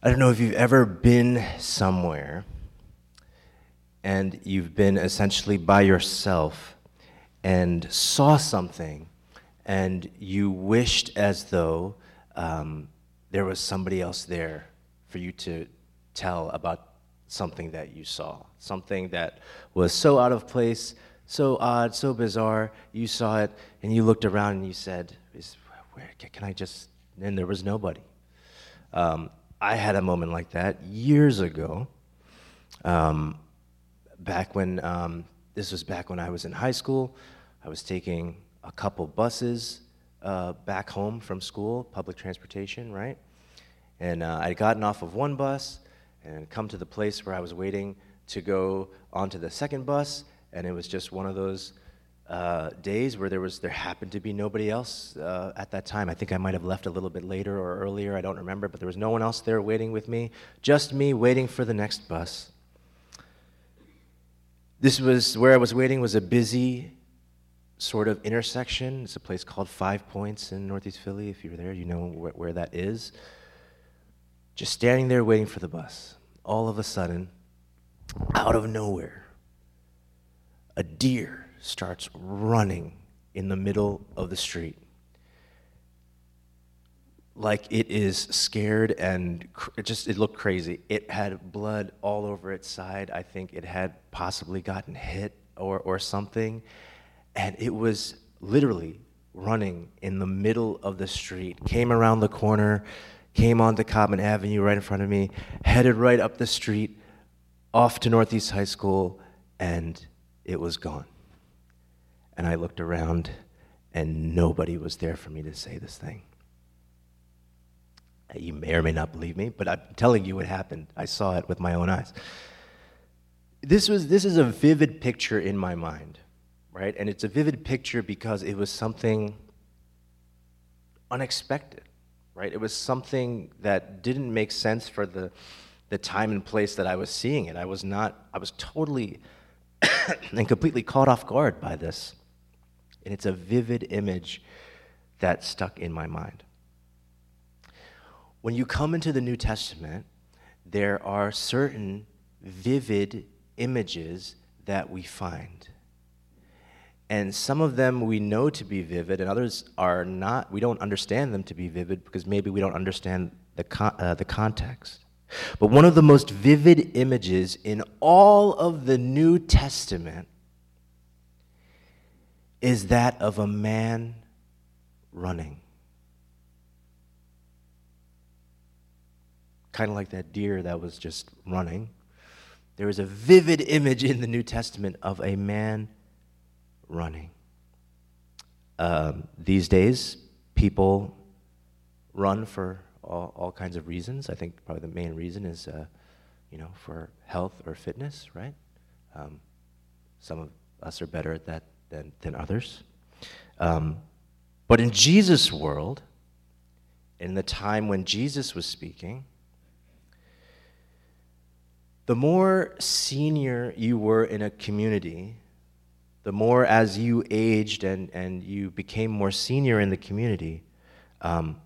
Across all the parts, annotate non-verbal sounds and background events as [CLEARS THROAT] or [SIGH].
I don't know if you've ever been somewhere and you've been essentially by yourself and saw something and you wished as though um, there was somebody else there for you to tell about something that you saw, something that was so out of place, so odd, so bizarre. You saw it and you looked around and you said, Where can I just? And there was nobody. Um, I had a moment like that years ago. Um, back when um, this was back when I was in high school, I was taking a couple buses uh, back home from school, public transportation, right? And uh, I'd gotten off of one bus and come to the place where I was waiting to go onto the second bus, and it was just one of those uh, days where there was there happened to be nobody else uh, at that time. I think I might have left a little bit later or earlier. I don't remember, but there was no one else there waiting with me. Just me waiting for the next bus. This was where I was waiting was a busy sort of intersection. It's a place called Five Points in Northeast Philly. If you're there, you know where, where that is. Just standing there waiting for the bus. All of a sudden, out of nowhere, a deer starts running in the middle of the street. Like it is scared and cr- it just it looked crazy. It had blood all over its side. I think it had possibly gotten hit or, or something. And it was literally running in the middle of the street. Came around the corner, came onto Cottman Avenue right in front of me, headed right up the street, off to Northeast High School, and it was gone. And I looked around, and nobody was there for me to say this thing. Uh, you may or may not believe me, but I'm telling you what happened. I saw it with my own eyes. This, was, this is a vivid picture in my mind, right? And it's a vivid picture because it was something unexpected, right? It was something that didn't make sense for the, the time and place that I was seeing it. I was not, I was totally [COUGHS] and completely caught off guard by this. And it's a vivid image that stuck in my mind. When you come into the New Testament, there are certain vivid images that we find. And some of them we know to be vivid, and others are not, we don't understand them to be vivid because maybe we don't understand the, con- uh, the context. But one of the most vivid images in all of the New Testament is that of a man running. Kind of like that deer that was just running. There is a vivid image in the New Testament of a man running. Um, these days, people run for all, all, kinds of reasons. I think probably the main reason is, uh, you know, for health or fitness, right? Um, some of us are better at that than, than others. Um, but in Jesus' world, in the time when Jesus was speaking, the more senior you were in a community, the more as you aged and, and you became more senior in the community, um,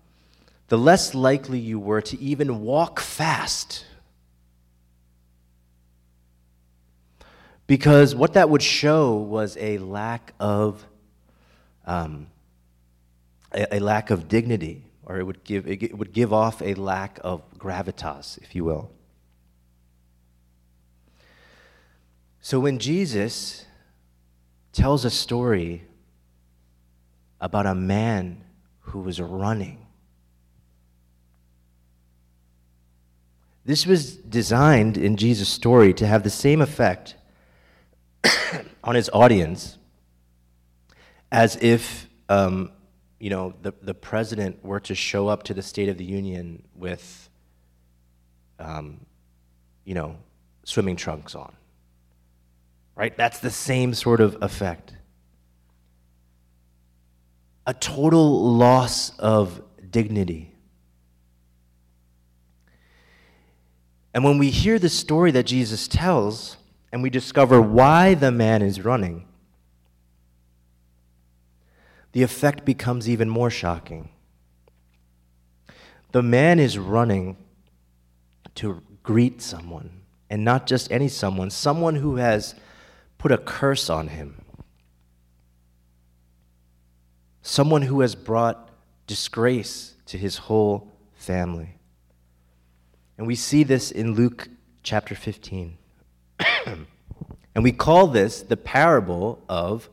the less likely you were to even walk fast. Because what that would show was a lack of, um, a, a lack of dignity, or it would, give, it would give off a lack of gravitas, if you will. So when Jesus tells a story about a man who was running, this was designed in Jesus' story to have the same effect [COUGHS] on his audience as if um, you know the, the president were to show up to the State of the Union with um, you know swimming trunks on right? That's the same sort of effect. A total loss of dignity. And when we hear the story that Jesus tells, and we discover why the man is running, the effect becomes even more shocking. The man is running to greet someone, and not just any someone, someone who has put a curse on him, someone who has brought disgrace to his whole family. And we see this in Luke chapter 15. [COUGHS] and we call this the parable of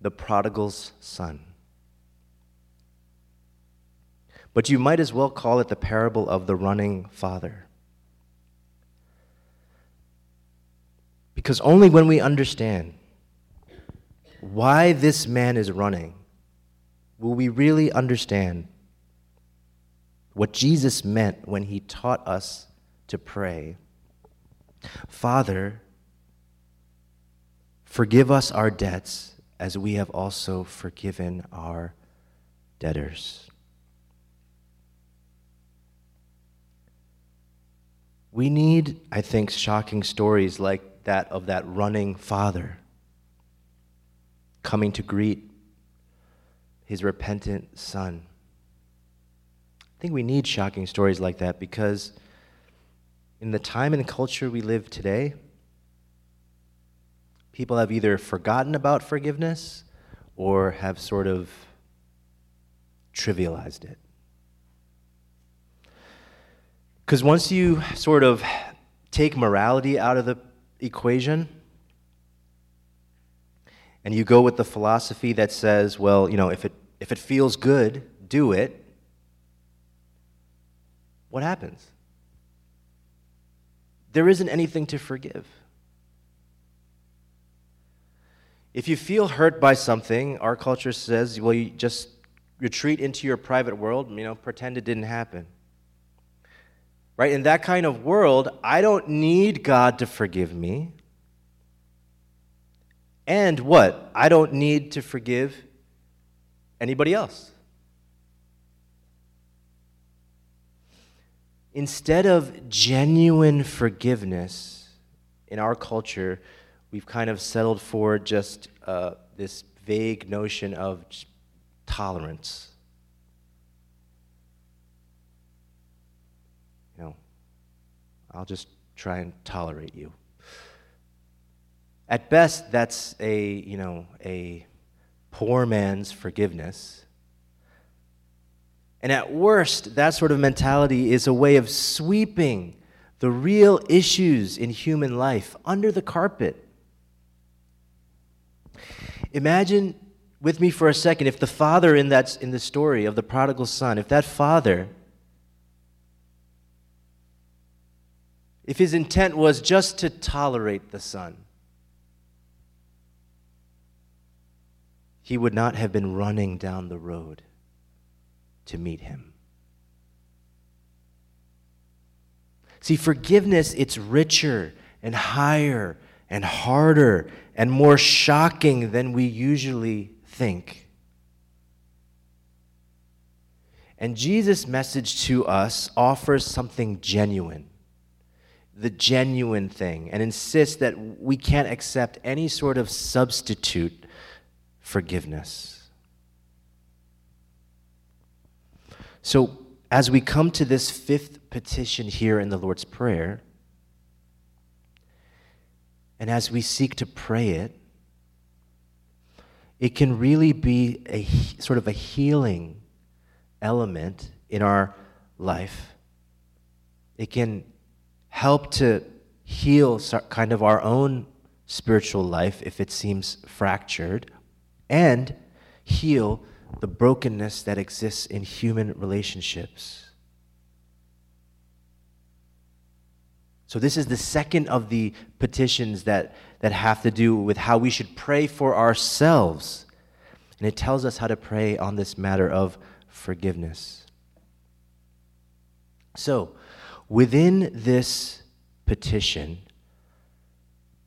the prodigal's son. But you might as well call it the parable of the running father. Because only when we understand why this man is running will we really understand what Jesus meant when he taught us to pray Father, forgive us our debts as we have also forgiven our debtors. We need, I think, shocking stories like that of that running father coming to greet his repentant son. I think we need shocking stories like that because in the time and culture we live today, people have either forgotten about forgiveness or have sort of trivialized it. Because once you sort of take morality out of the equation and you go with the philosophy that says, well, you know, if it, if it feels good, do it, what happens? There isn't anything to forgive. If you feel hurt by something, our culture says, well, you just retreat into your private world, you know, pretend it didn't happen. Right? In that kind of world, I don't need God to forgive me. And what? I don't need to forgive anybody else. Instead of genuine forgiveness in our culture, we've kind of settled for just uh, this vague notion of tolerance. You know, I'll just try and tolerate you. At best, that's a, you know, a poor man's forgiveness. And at worst, that sort of mentality is a way of sweeping the real issues in human life under the carpet. Imagine with me for a second if the father in that in the story of the prodigal son, if that father if his intent was just to tolerate the son, he would not have been running down the road to meet him. See, forgiveness, it's richer and higher and harder and more shocking than we usually think. And Jesus' message to us offers something genuine, the genuine thing, and insists that we can't accept any sort of substitute forgiveness. So, as we come to this fifth petition here in the Lord's Prayer, and as we seek to pray it, it can really be a sort of a healing element in our life. It can help to heal kind of our own spiritual life if it seems fractured, and heal the brokenness that exists in human relationships. So, this is the second of the petitions that, that have to do with how we should pray for ourselves. And it tells us how to pray on this matter of forgiveness. So, within this petition,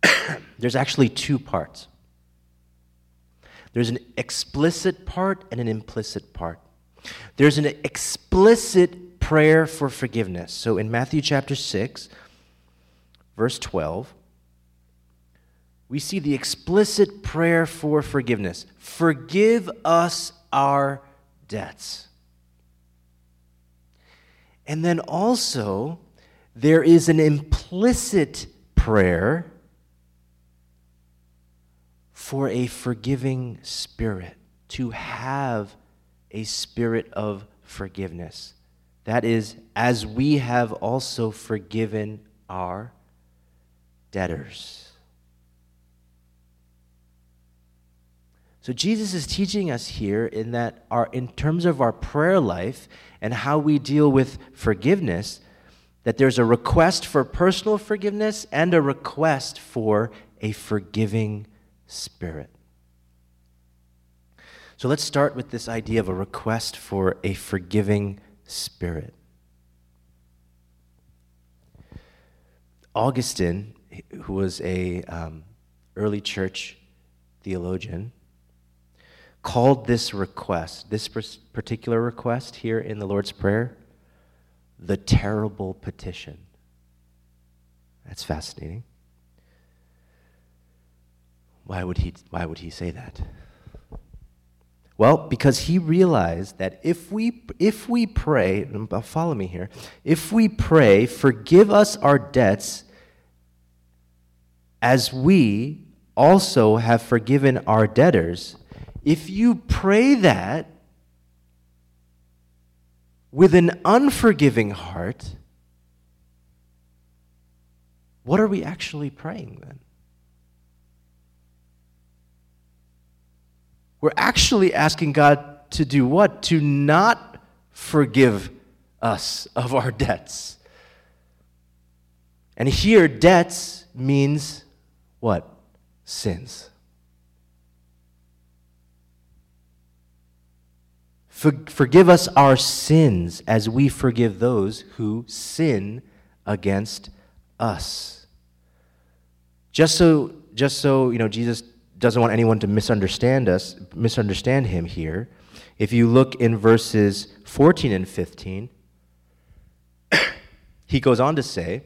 [COUGHS] there's actually two parts. There's an explicit part and an implicit part. There's an explicit prayer for forgiveness. So in Matthew chapter 6, verse 12, we see the explicit prayer for forgiveness Forgive us our debts. And then also, there is an implicit prayer for a forgiving spirit, to have a spirit of forgiveness. That is, as we have also forgiven our debtors. So Jesus is teaching us here in that our in terms of our prayer life and how we deal with forgiveness that there's a request for personal forgiveness and a request for a forgiving spirit. So let's start with this idea of a request for a forgiving spirit. Augustine, who was a um, early church theologian, called this request, this particular request here in the Lord's Prayer, the terrible petition. That's fascinating. Why would he, why would he say that? Well, because he realized that if we, if we pray, uh, follow me here, if we pray, forgive us our debts as we also have forgiven our debtors, if you pray that with an unforgiving heart, what are we actually praying then? We're actually asking God to do what? To not forgive us of our debts. And here, debts means what? Sins. For, forgive us our sins as we forgive those who sin against us. Just so, just so you know, Jesus doesn't want anyone to misunderstand us, misunderstand him here. If you look in verses 14 and 15, [COUGHS] he goes on to say,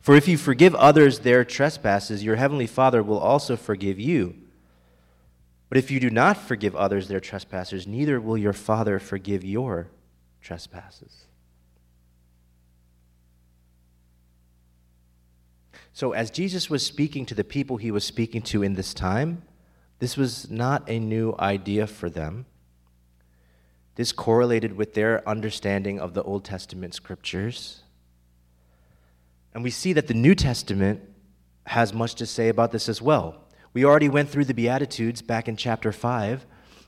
For if you forgive others their trespasses, your heavenly Father will also forgive you. But if you do not forgive others their trespasses, neither will your Father forgive your trespasses. So, as Jesus was speaking to the people he was speaking to in this time, this was not a new idea for them. This correlated with their understanding of the Old Testament scriptures. And we see that the New Testament has much to say about this as well. We already went through the Beatitudes back in chapter 5,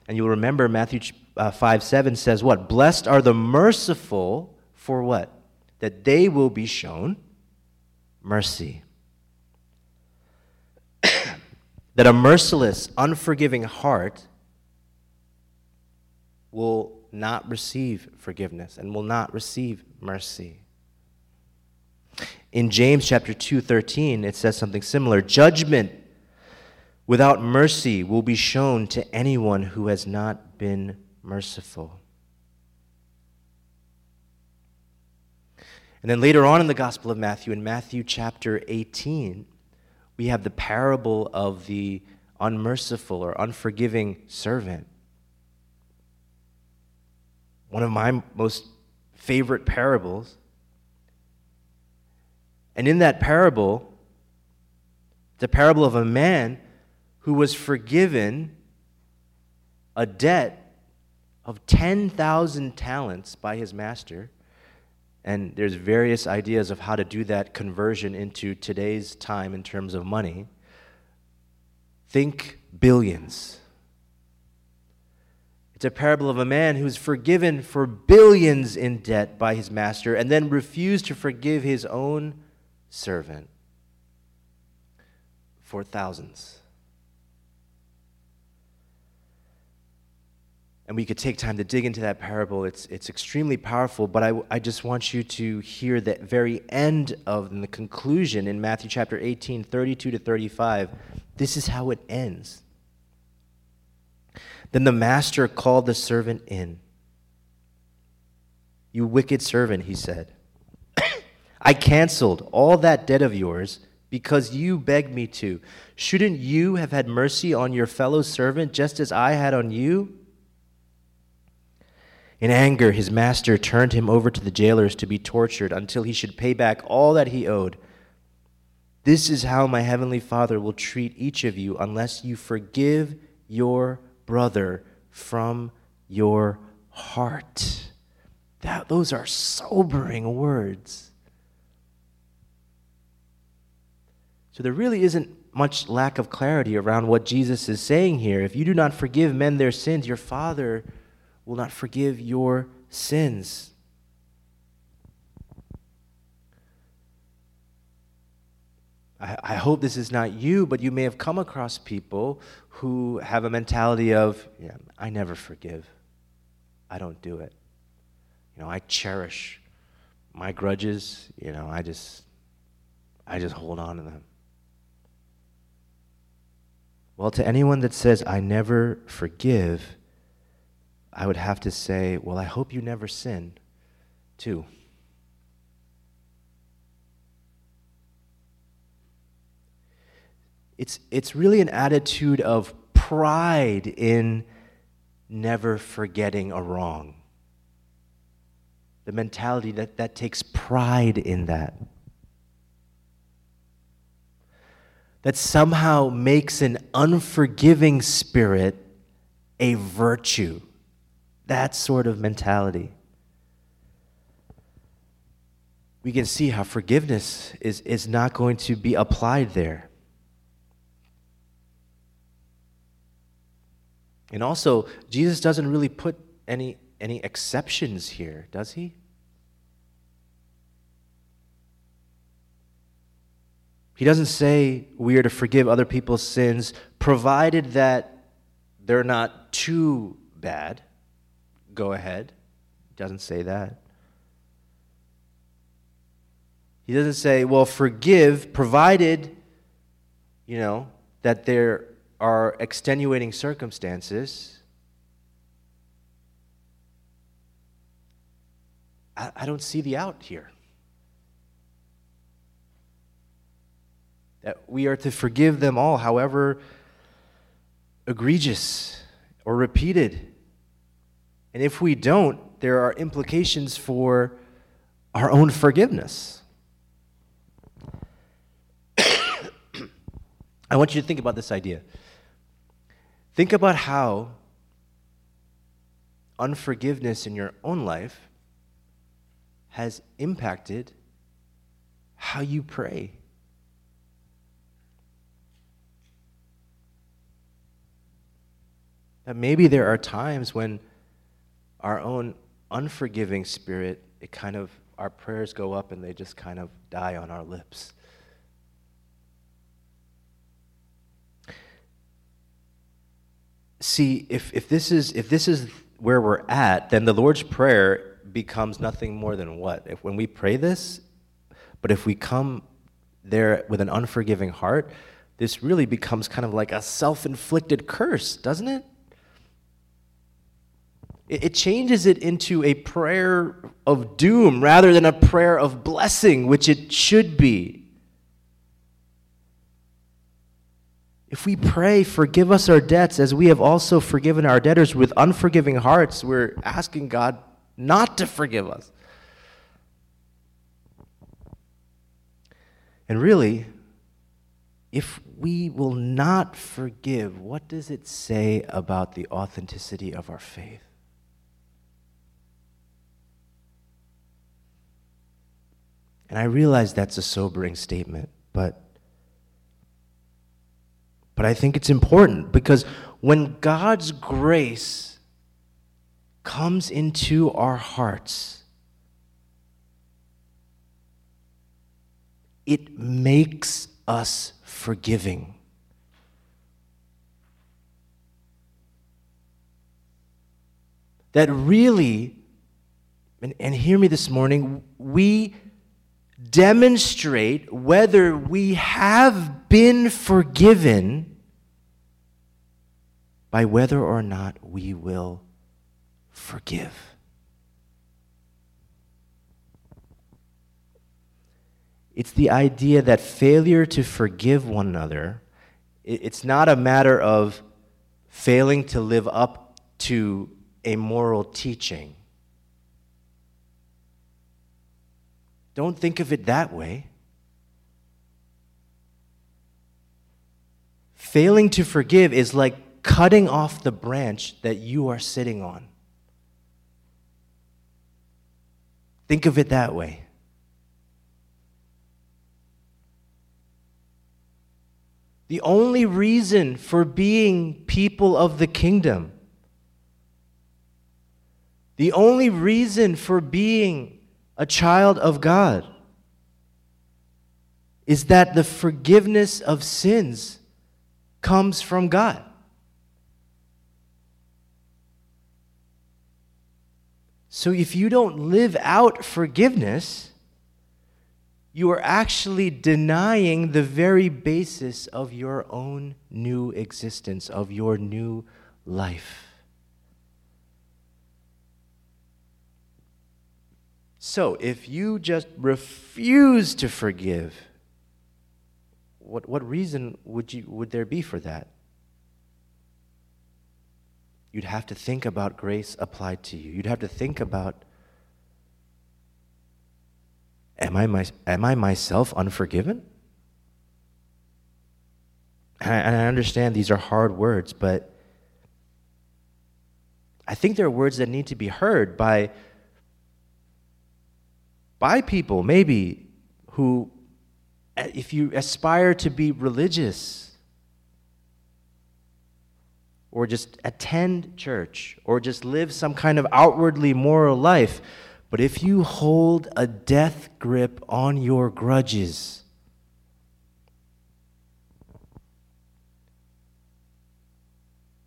and you'll remember Matthew uh, 5 7 says what? Blessed are the merciful for what? That they will be shown mercy. That a merciless, unforgiving heart will not receive forgiveness and will not receive mercy. In James chapter 2:13 it says something similar, judgment without mercy will be shown to anyone who has not been merciful. And then later on in the Gospel of Matthew, in Matthew chapter 18, we have the parable of the unmerciful or unforgiving servant. One of my most favorite parables. And in that parable, the parable of a man who was forgiven a debt of 10,000 talents by his master. And there's various ideas of how to do that conversion into today's time in terms of money. Think billions. It's a parable of a man who's forgiven for billions in debt by his master and then refused to forgive his own servant for thousands. And we could take time to dig into that parable. It's, it's extremely powerful, but I, I just want you to hear the very end of the conclusion in Matthew chapter 18, 32 to 35. This is how it ends. Then the master called the servant in. You wicked servant, he said. I canceled all that debt of yours because you begged me to. Shouldn't you have had mercy on your fellow servant just as I had on you? In anger, his master turned him over to the jailers to be tortured until he should pay back all that he owed. This is how my heavenly Father will treat each of you unless you forgive your brother from your heart. That, those are sobering words. So there really isn't much lack of clarity around what Jesus is saying here. If you do not forgive men their sins, your Father will not forgive your sins. I, I hope this is not you, but you may have come across people who have a mentality of, yeah, I never forgive. I don't do it. You know, I cherish my grudges, you know, I just I just hold on to them. Well, to anyone that says I never forgive, I would have to say, well, I hope you never sin, too. It's, it's really an attitude of pride in never forgetting a wrong. The mentality that, that takes pride in that. That somehow makes an unforgiving spirit a virtue. That sort of mentality. We can see how forgiveness is, is not going to be applied there. And also, Jesus doesn't really put any, any exceptions here, does he? He doesn't say we are to forgive other people's sins, provided that they're not too bad. Go ahead. He doesn't say that. He doesn't say, well, forgive, provided, you know, that there are extenuating circumstances, I, I don't see the out here. That we are to forgive them all, however egregious or repeated. And if we don't, there are implications for our own forgiveness. [COUGHS] I want you to think about this idea. Think about how unforgiveness in your own life has impacted how you pray. That maybe there are times when our own unforgiving spirit, it kind of, our prayers go up and they just kind of die on our lips. see if, if this is if this is where we're at then the lord's prayer becomes nothing more than what if when we pray this but if we come there with an unforgiving heart this really becomes kind of like a self-inflicted curse doesn't it, it changes it into a prayer of doom rather than a prayer of blessing which it should be If we pray, forgive us our debts as we have also forgiven our debtors with unforgiving hearts, we're asking God not to forgive us. And really, if we will not forgive, what does it say about the authenticity of our faith? And I realize that's a sobering statement, but but I think it's important because when God's grace comes into our hearts, it makes us forgiving. That really, and, and hear me this morning, we demonstrate whether we have been forgiven by whether or not we will forgive. It's the idea that failure to forgive one another, it's not a matter of failing to live up to a moral teaching. Don't think of it that way. Failing to forgive is like cutting off the branch that you are sitting on. Think of it that way. The only reason for being people of the kingdom, the only reason for being a child of God, is that the forgiveness of sins comes from God. So if you don't live out forgiveness, you are actually denying the very basis of your own new existence, of your new life. So, if you just refuse to forgive, what, what reason would, you, would there be for that? you'd have to think about grace applied to you. You'd have to think about am I, my, am I myself unforgiven? And I, and I understand these are hard words, but I think they're words that need to be heard by, by people, maybe, who, if you aspire to be religious, or just attend church or just live some kind of outwardly moral life. But if you hold a death grip on your grudges,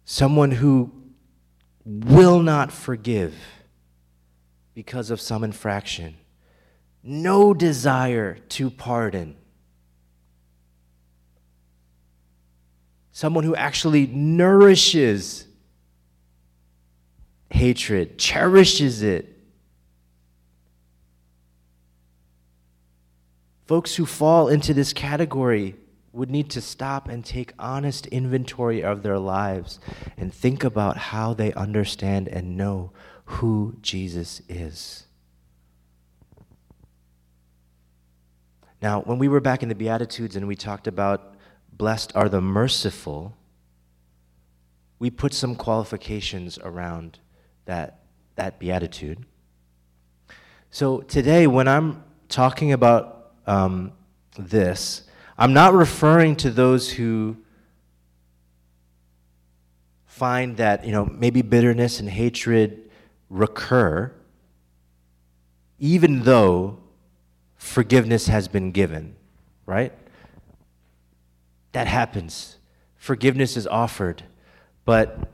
someone who will not forgive because of some infraction, no desire to pardon, someone who actually nourishes hatred, cherishes it. Folks who fall into this category would need to stop and take honest inventory of their lives and think about how they understand and know who Jesus is. Now, when we were back in the Beatitudes and we talked about blessed are the merciful, we put some qualifications around that, that beatitude. So today, when I'm talking about um, this, I'm not referring to those who find that, you know, maybe bitterness and hatred recur, even though forgiveness has been given, right? that happens. Forgiveness is offered, but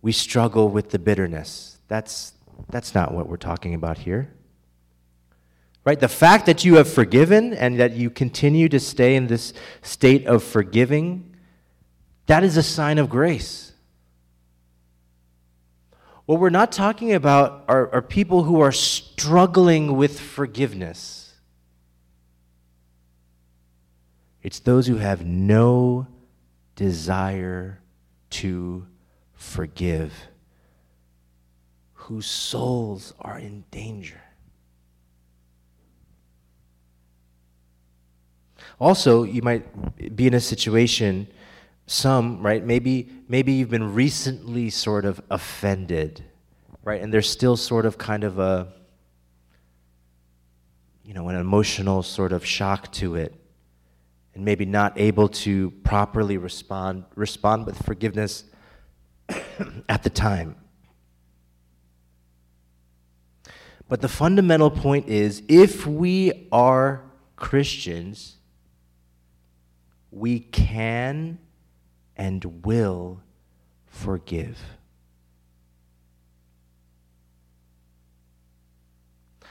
we struggle with the bitterness. That's, that's not what we're talking about here. Right? The fact that you have forgiven and that you continue to stay in this state of forgiving, that is a sign of grace. What we're not talking about are, are people who are struggling with forgiveness. It's those who have no desire to forgive, whose souls are in danger. Also, you might be in a situation, some, right? Maybe, maybe you've been recently sort of offended, right? And there's still sort of kind of a, you know, an emotional sort of shock to it and maybe not able to properly respond respond with forgiveness [COUGHS] at the time. But the fundamental point is if we are Christians, we can and will forgive.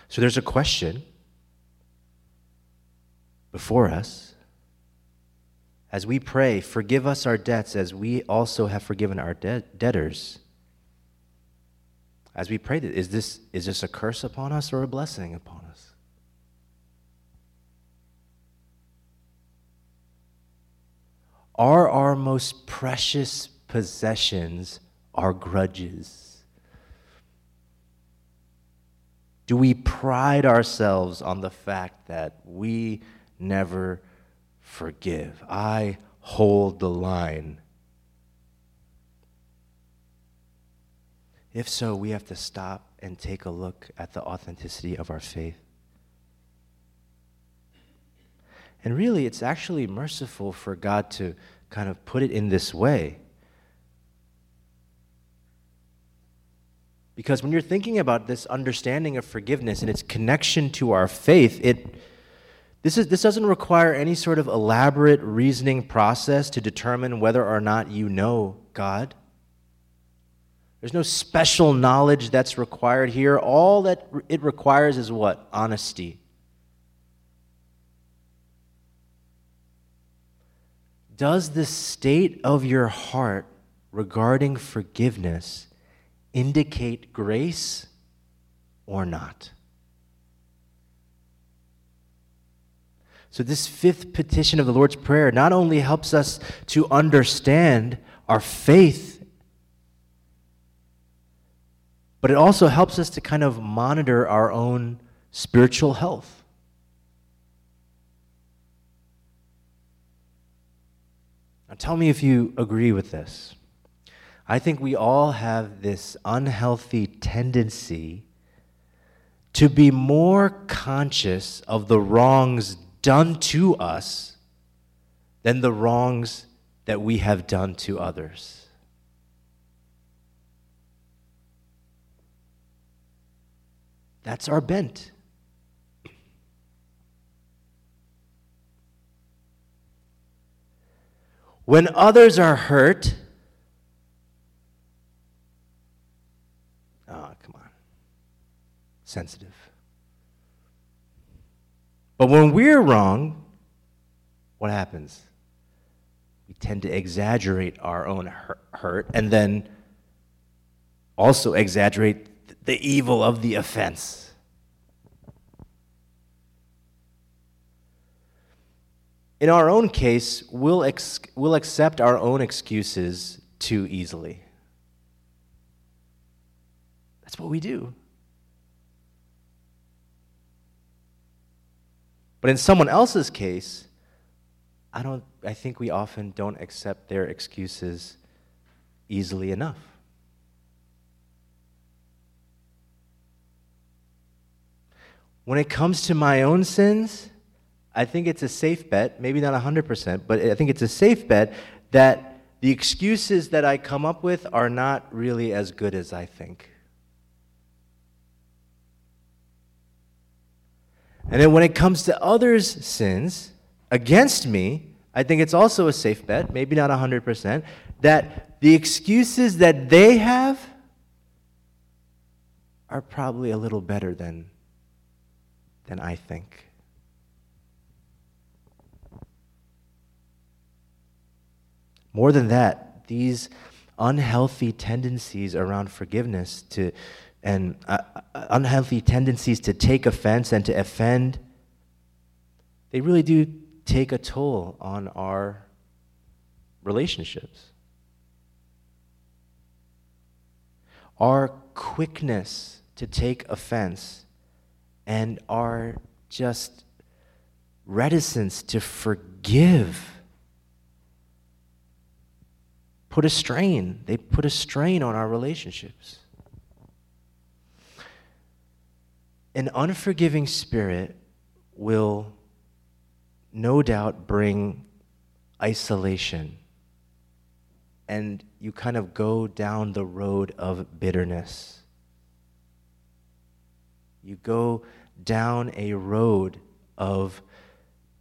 So there's a question before us as we pray, forgive us our debts as we also have forgiven our de- debtors. As we pray, is this, is this a curse upon us or a blessing upon us? Are our most precious possessions our grudges? Do we pride ourselves on the fact that we never forgive? I hold the line. If so, we have to stop and take a look at the authenticity of our faith. And really, it's actually merciful for God to kind of put it in this way. Because when you're thinking about this understanding of forgiveness and its connection to our faith, it, this, is, this doesn't require any sort of elaborate reasoning process to determine whether or not you know God. There's no special knowledge that's required here. All that it requires is what? Honesty. Does the state of your heart regarding forgiveness indicate grace or not? So, this fifth petition of the Lord's Prayer not only helps us to understand our faith, but it also helps us to kind of monitor our own spiritual health. Tell me if you agree with this. I think we all have this unhealthy tendency to be more conscious of the wrongs done to us than the wrongs that we have done to others. That's our bent. When others are hurt, oh, come on, sensitive. But when we're wrong, what happens? We tend to exaggerate our own hurt and then also exaggerate the evil of the offense. In our own case, we'll, ex- we'll accept our own excuses too easily. That's what we do. But in someone else's case, I don't I think we often don't accept their excuses easily enough. When it comes to my own sins, I think it's a safe bet, maybe not 100%, but I think it's a safe bet that the excuses that I come up with are not really as good as I think. And then when it comes to others' sins against me, I think it's also a safe bet, maybe not 100%, that the excuses that they have are probably a little better than, than I think. More than that, these unhealthy tendencies around forgiveness to and uh, uh, unhealthy tendencies to take offense and to offend they really do take a toll on our relationships. Our quickness to take offense and our just reticence to forgive put a strain. They put a strain on our relationships. An unforgiving spirit will no doubt bring isolation. And you kind of go down the road of bitterness. You go down a road of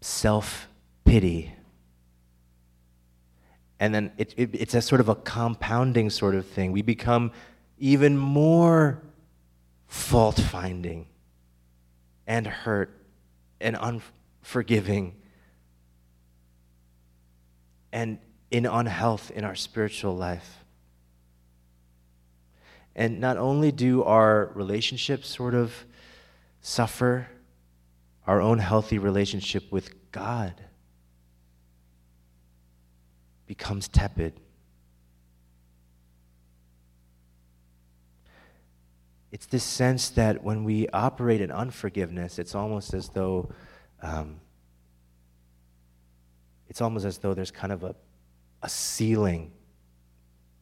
self pity and then it, it, it's a sort of a compounding sort of thing. We become even more fault finding and hurt and unforgiving and in unhealth in our spiritual life. And not only do our relationships sort of suffer, our own healthy relationship with God becomes tepid. it's this sense that when we operate in unforgiveness, it's almost as though um, it's almost as though there's kind of a, a ceiling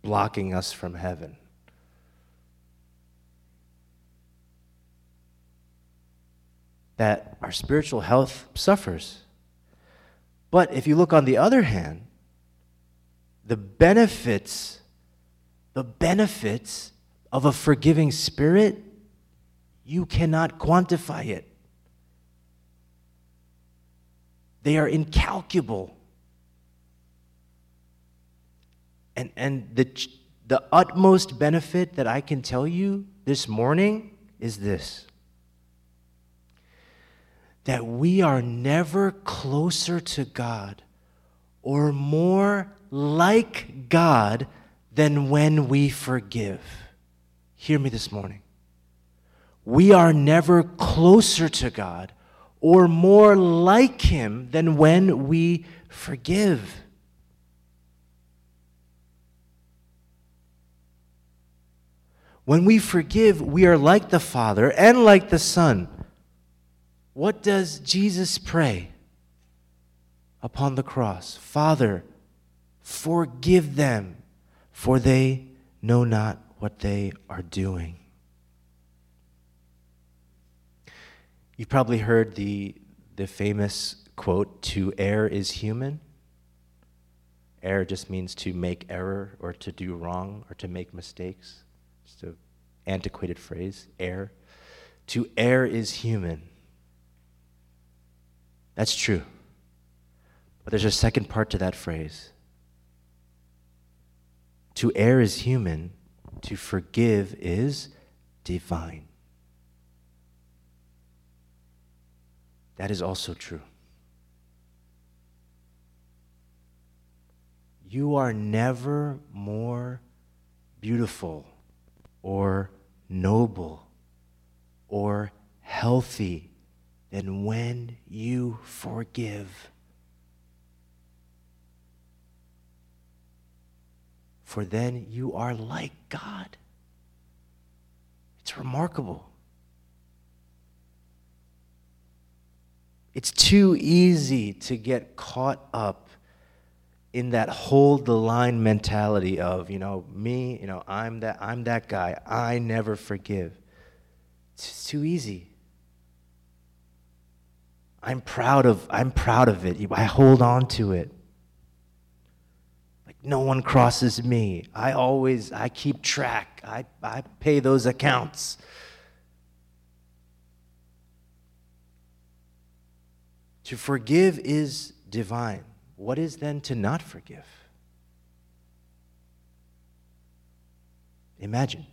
blocking us from heaven. That our spiritual health suffers. But if you look on the other hand, the benefits, the benefits of a forgiving spirit, you cannot quantify it. They are incalculable. And, and the, the utmost benefit that I can tell you this morning is this that we are never closer to God or more like God than when we forgive. Hear me this morning. We are never closer to God or more like Him than when we forgive. When we forgive, we are like the Father and like the Son. What does Jesus pray upon the cross? Father, forgive them, for they know not what they are doing. You've probably heard the, the famous quote, to err is human. Error just means to make error or to do wrong or to make mistakes. It's an antiquated phrase, err. To err is human. That's true. But there's a second part to that phrase. To err is human, to forgive is divine. That is also true. You are never more beautiful or noble or healthy than when you forgive. For then you are like God. It's remarkable. It's too easy to get caught up in that hold the line mentality of, you know, me, you know, I'm that I'm that guy. I never forgive. It's too easy. I'm proud of I'm proud of it. I hold on to it. No one crosses me. I always I keep track. I, I pay those accounts. To forgive is divine. What is then to not forgive? Imagine.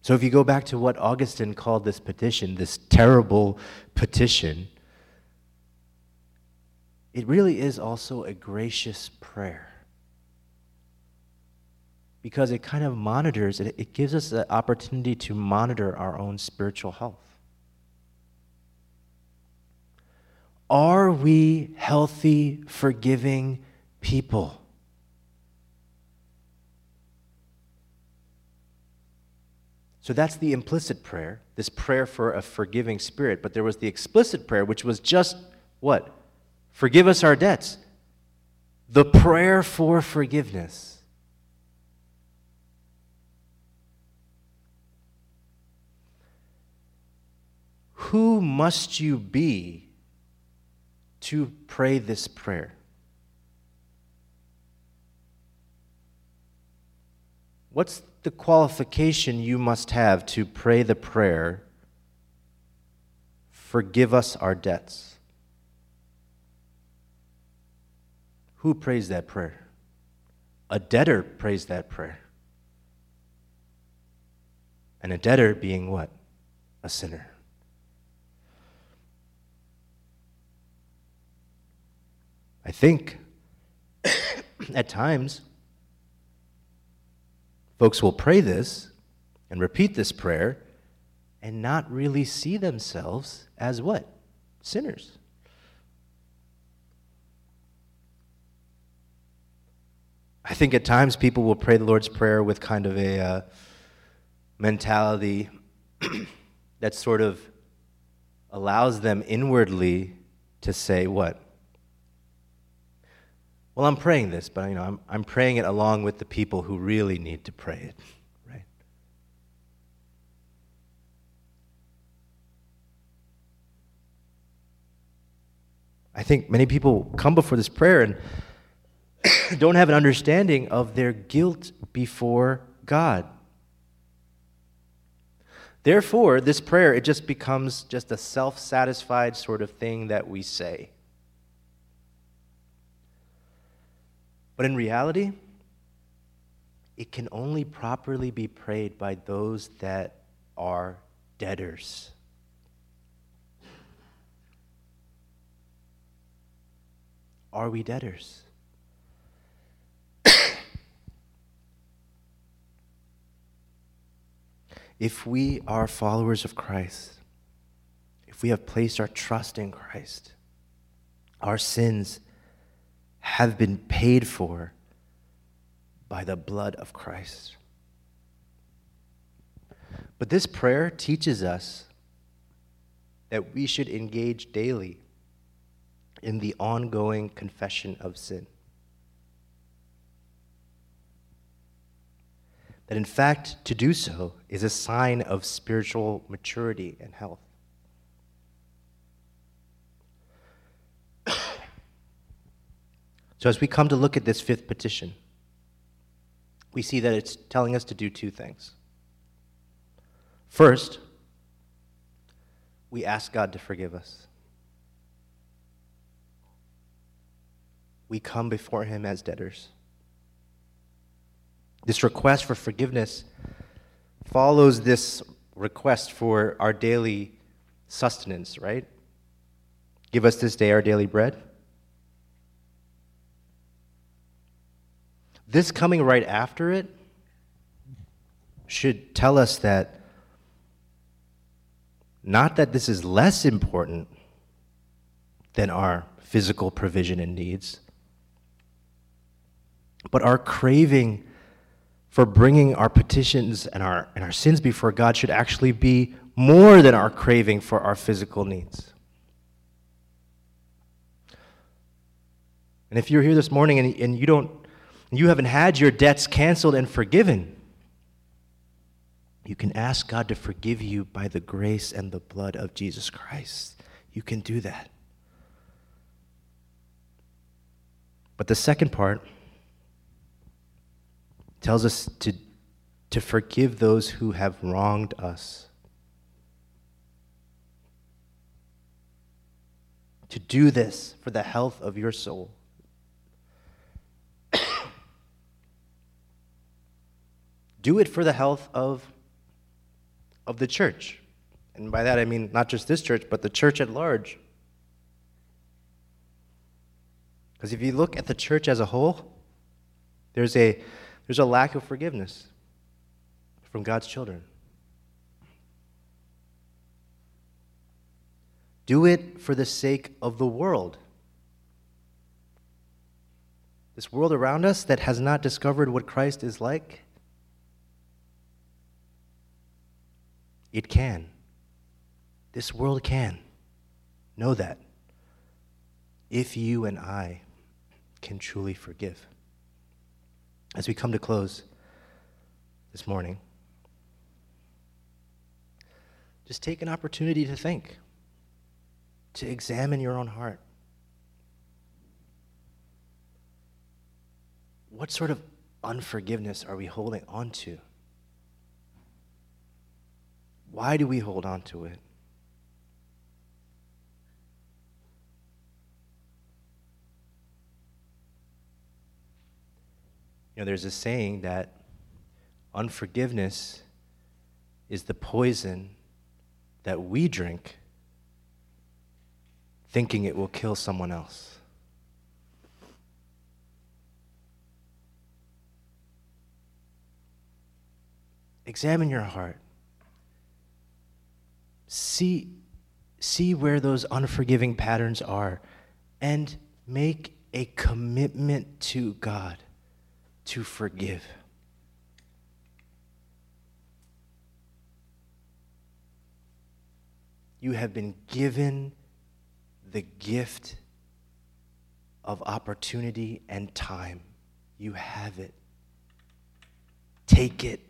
So, if you go back to what Augustine called this petition, this terrible petition, it really is also a gracious prayer because it kind of monitors, it, it gives us the opportunity to monitor our own spiritual health. Are we healthy, forgiving people? So that's the implicit prayer, this prayer for a forgiving spirit. But there was the explicit prayer, which was just what? Forgive us our debts. The prayer for forgiveness. Who must you be to pray this prayer? What's the qualification you must have to pray the prayer, Forgive us our debts? Who prays that prayer? A debtor prays that prayer. And a debtor being what? A sinner. I think [COUGHS] at times folks will pray this and repeat this prayer and not really see themselves as what? Sinners. I think at times people will pray the Lord's Prayer with kind of a uh, mentality [CLEARS THROAT] that sort of allows them inwardly to say, What? Well, I'm praying this, but you know, I'm, I'm praying it along with the people who really need to pray it, right? I think many people come before this prayer and [COUGHS] don't have an understanding of their guilt before God. Therefore, this prayer, it just becomes just a self satisfied sort of thing that we say. But in reality, it can only properly be prayed by those that are debtors. Are we debtors? If we are followers of Christ, if we have placed our trust in Christ, our sins have been paid for by the blood of Christ. But this prayer teaches us that we should engage daily in the ongoing confession of sin. That in fact, to do so is a sign of spiritual maturity and health. [COUGHS] So, as we come to look at this fifth petition, we see that it's telling us to do two things. First, we ask God to forgive us. We come before Him as debtors. This request for forgiveness follows this request for our daily sustenance, right? Give us this day our daily bread. This coming right after it should tell us that not that this is less important than our physical provision and needs, but our craving for bringing our petitions and our, and our sins before God should actually be more than our craving for our physical needs. And if you're here this morning and, and you don't you haven't had your debts canceled and forgiven, you can ask God to forgive you by the grace and the blood of Jesus Christ. You can do that. But the second part tells us to, to forgive those who have wronged us. To do this for the health of your soul. [COUGHS] do it for the health of, of the church. And by that I mean not just this church, but the church at large. Because if you look at the church as a whole, there's a, there's a lack of forgiveness from God's children. Do it for the sake of the world. This world around us that has not discovered what Christ is like It can. This world can. Know that. If you and I can truly forgive. As we come to close this morning, just take an opportunity to think, to examine your own heart. What sort of unforgiveness are we holding on to? Why do we hold on to it? You know, there's a saying that unforgiveness is the poison that we drink thinking it will kill someone else. Examine your heart. See, see where those unforgiving patterns are and make a commitment to God to forgive. You have been given the gift of opportunity and time. You have it. Take it.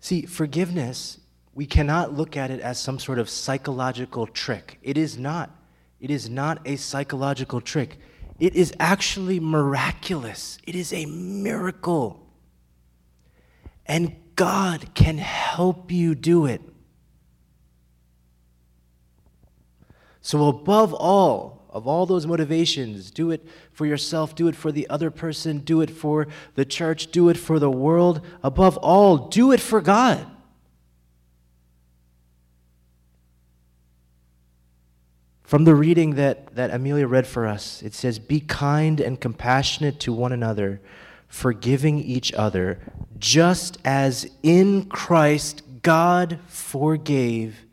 See, forgiveness, we cannot look at it as some sort of psychological trick. It is not. It is not a psychological trick. It is actually miraculous. It is a miracle. And God can help you do it. So, above all, of all those motivations, do it for yourself, do it for the other person, do it for the church, do it for the world. Above all, do it for God. From the reading that, that Amelia read for us, it says, Be kind and compassionate to one another, forgiving each other, just as in Christ God forgave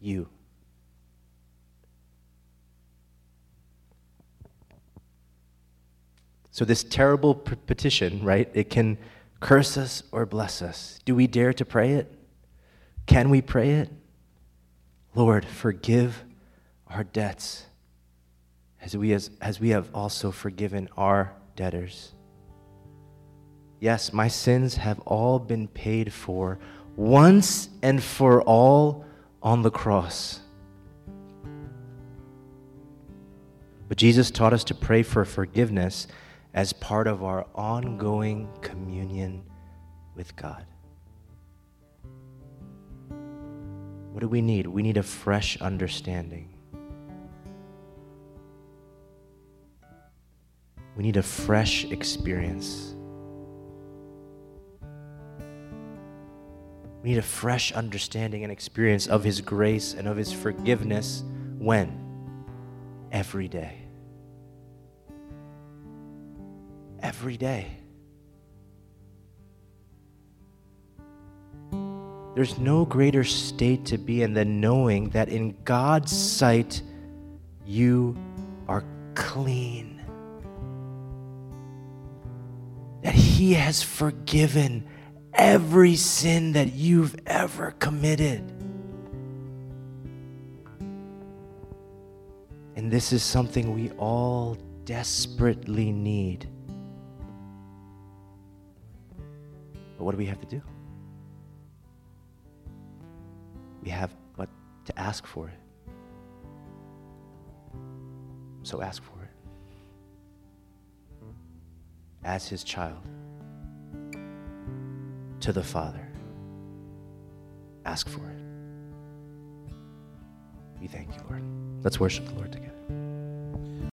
you. So, this terrible petition, right, it can curse us or bless us. Do we dare to pray it? Can we pray it? Lord, forgive our debts as we, as, as we have also forgiven our debtors. Yes, my sins have all been paid for once and for all on the cross. But Jesus taught us to pray for forgiveness as part of our ongoing communion with God. What do we need? We need a fresh understanding. We need a fresh experience. We need a fresh understanding and experience of His grace and of His forgiveness when? Every day. Every day. There's no greater state to be in than knowing that in God's sight, you are clean. He has forgiven every sin that you've ever committed. And this is something we all desperately need. But what do we have to do? We have but to ask for it. So ask for it as his child to the Father. Ask for it. We thank you, Lord. Let's worship the Lord together.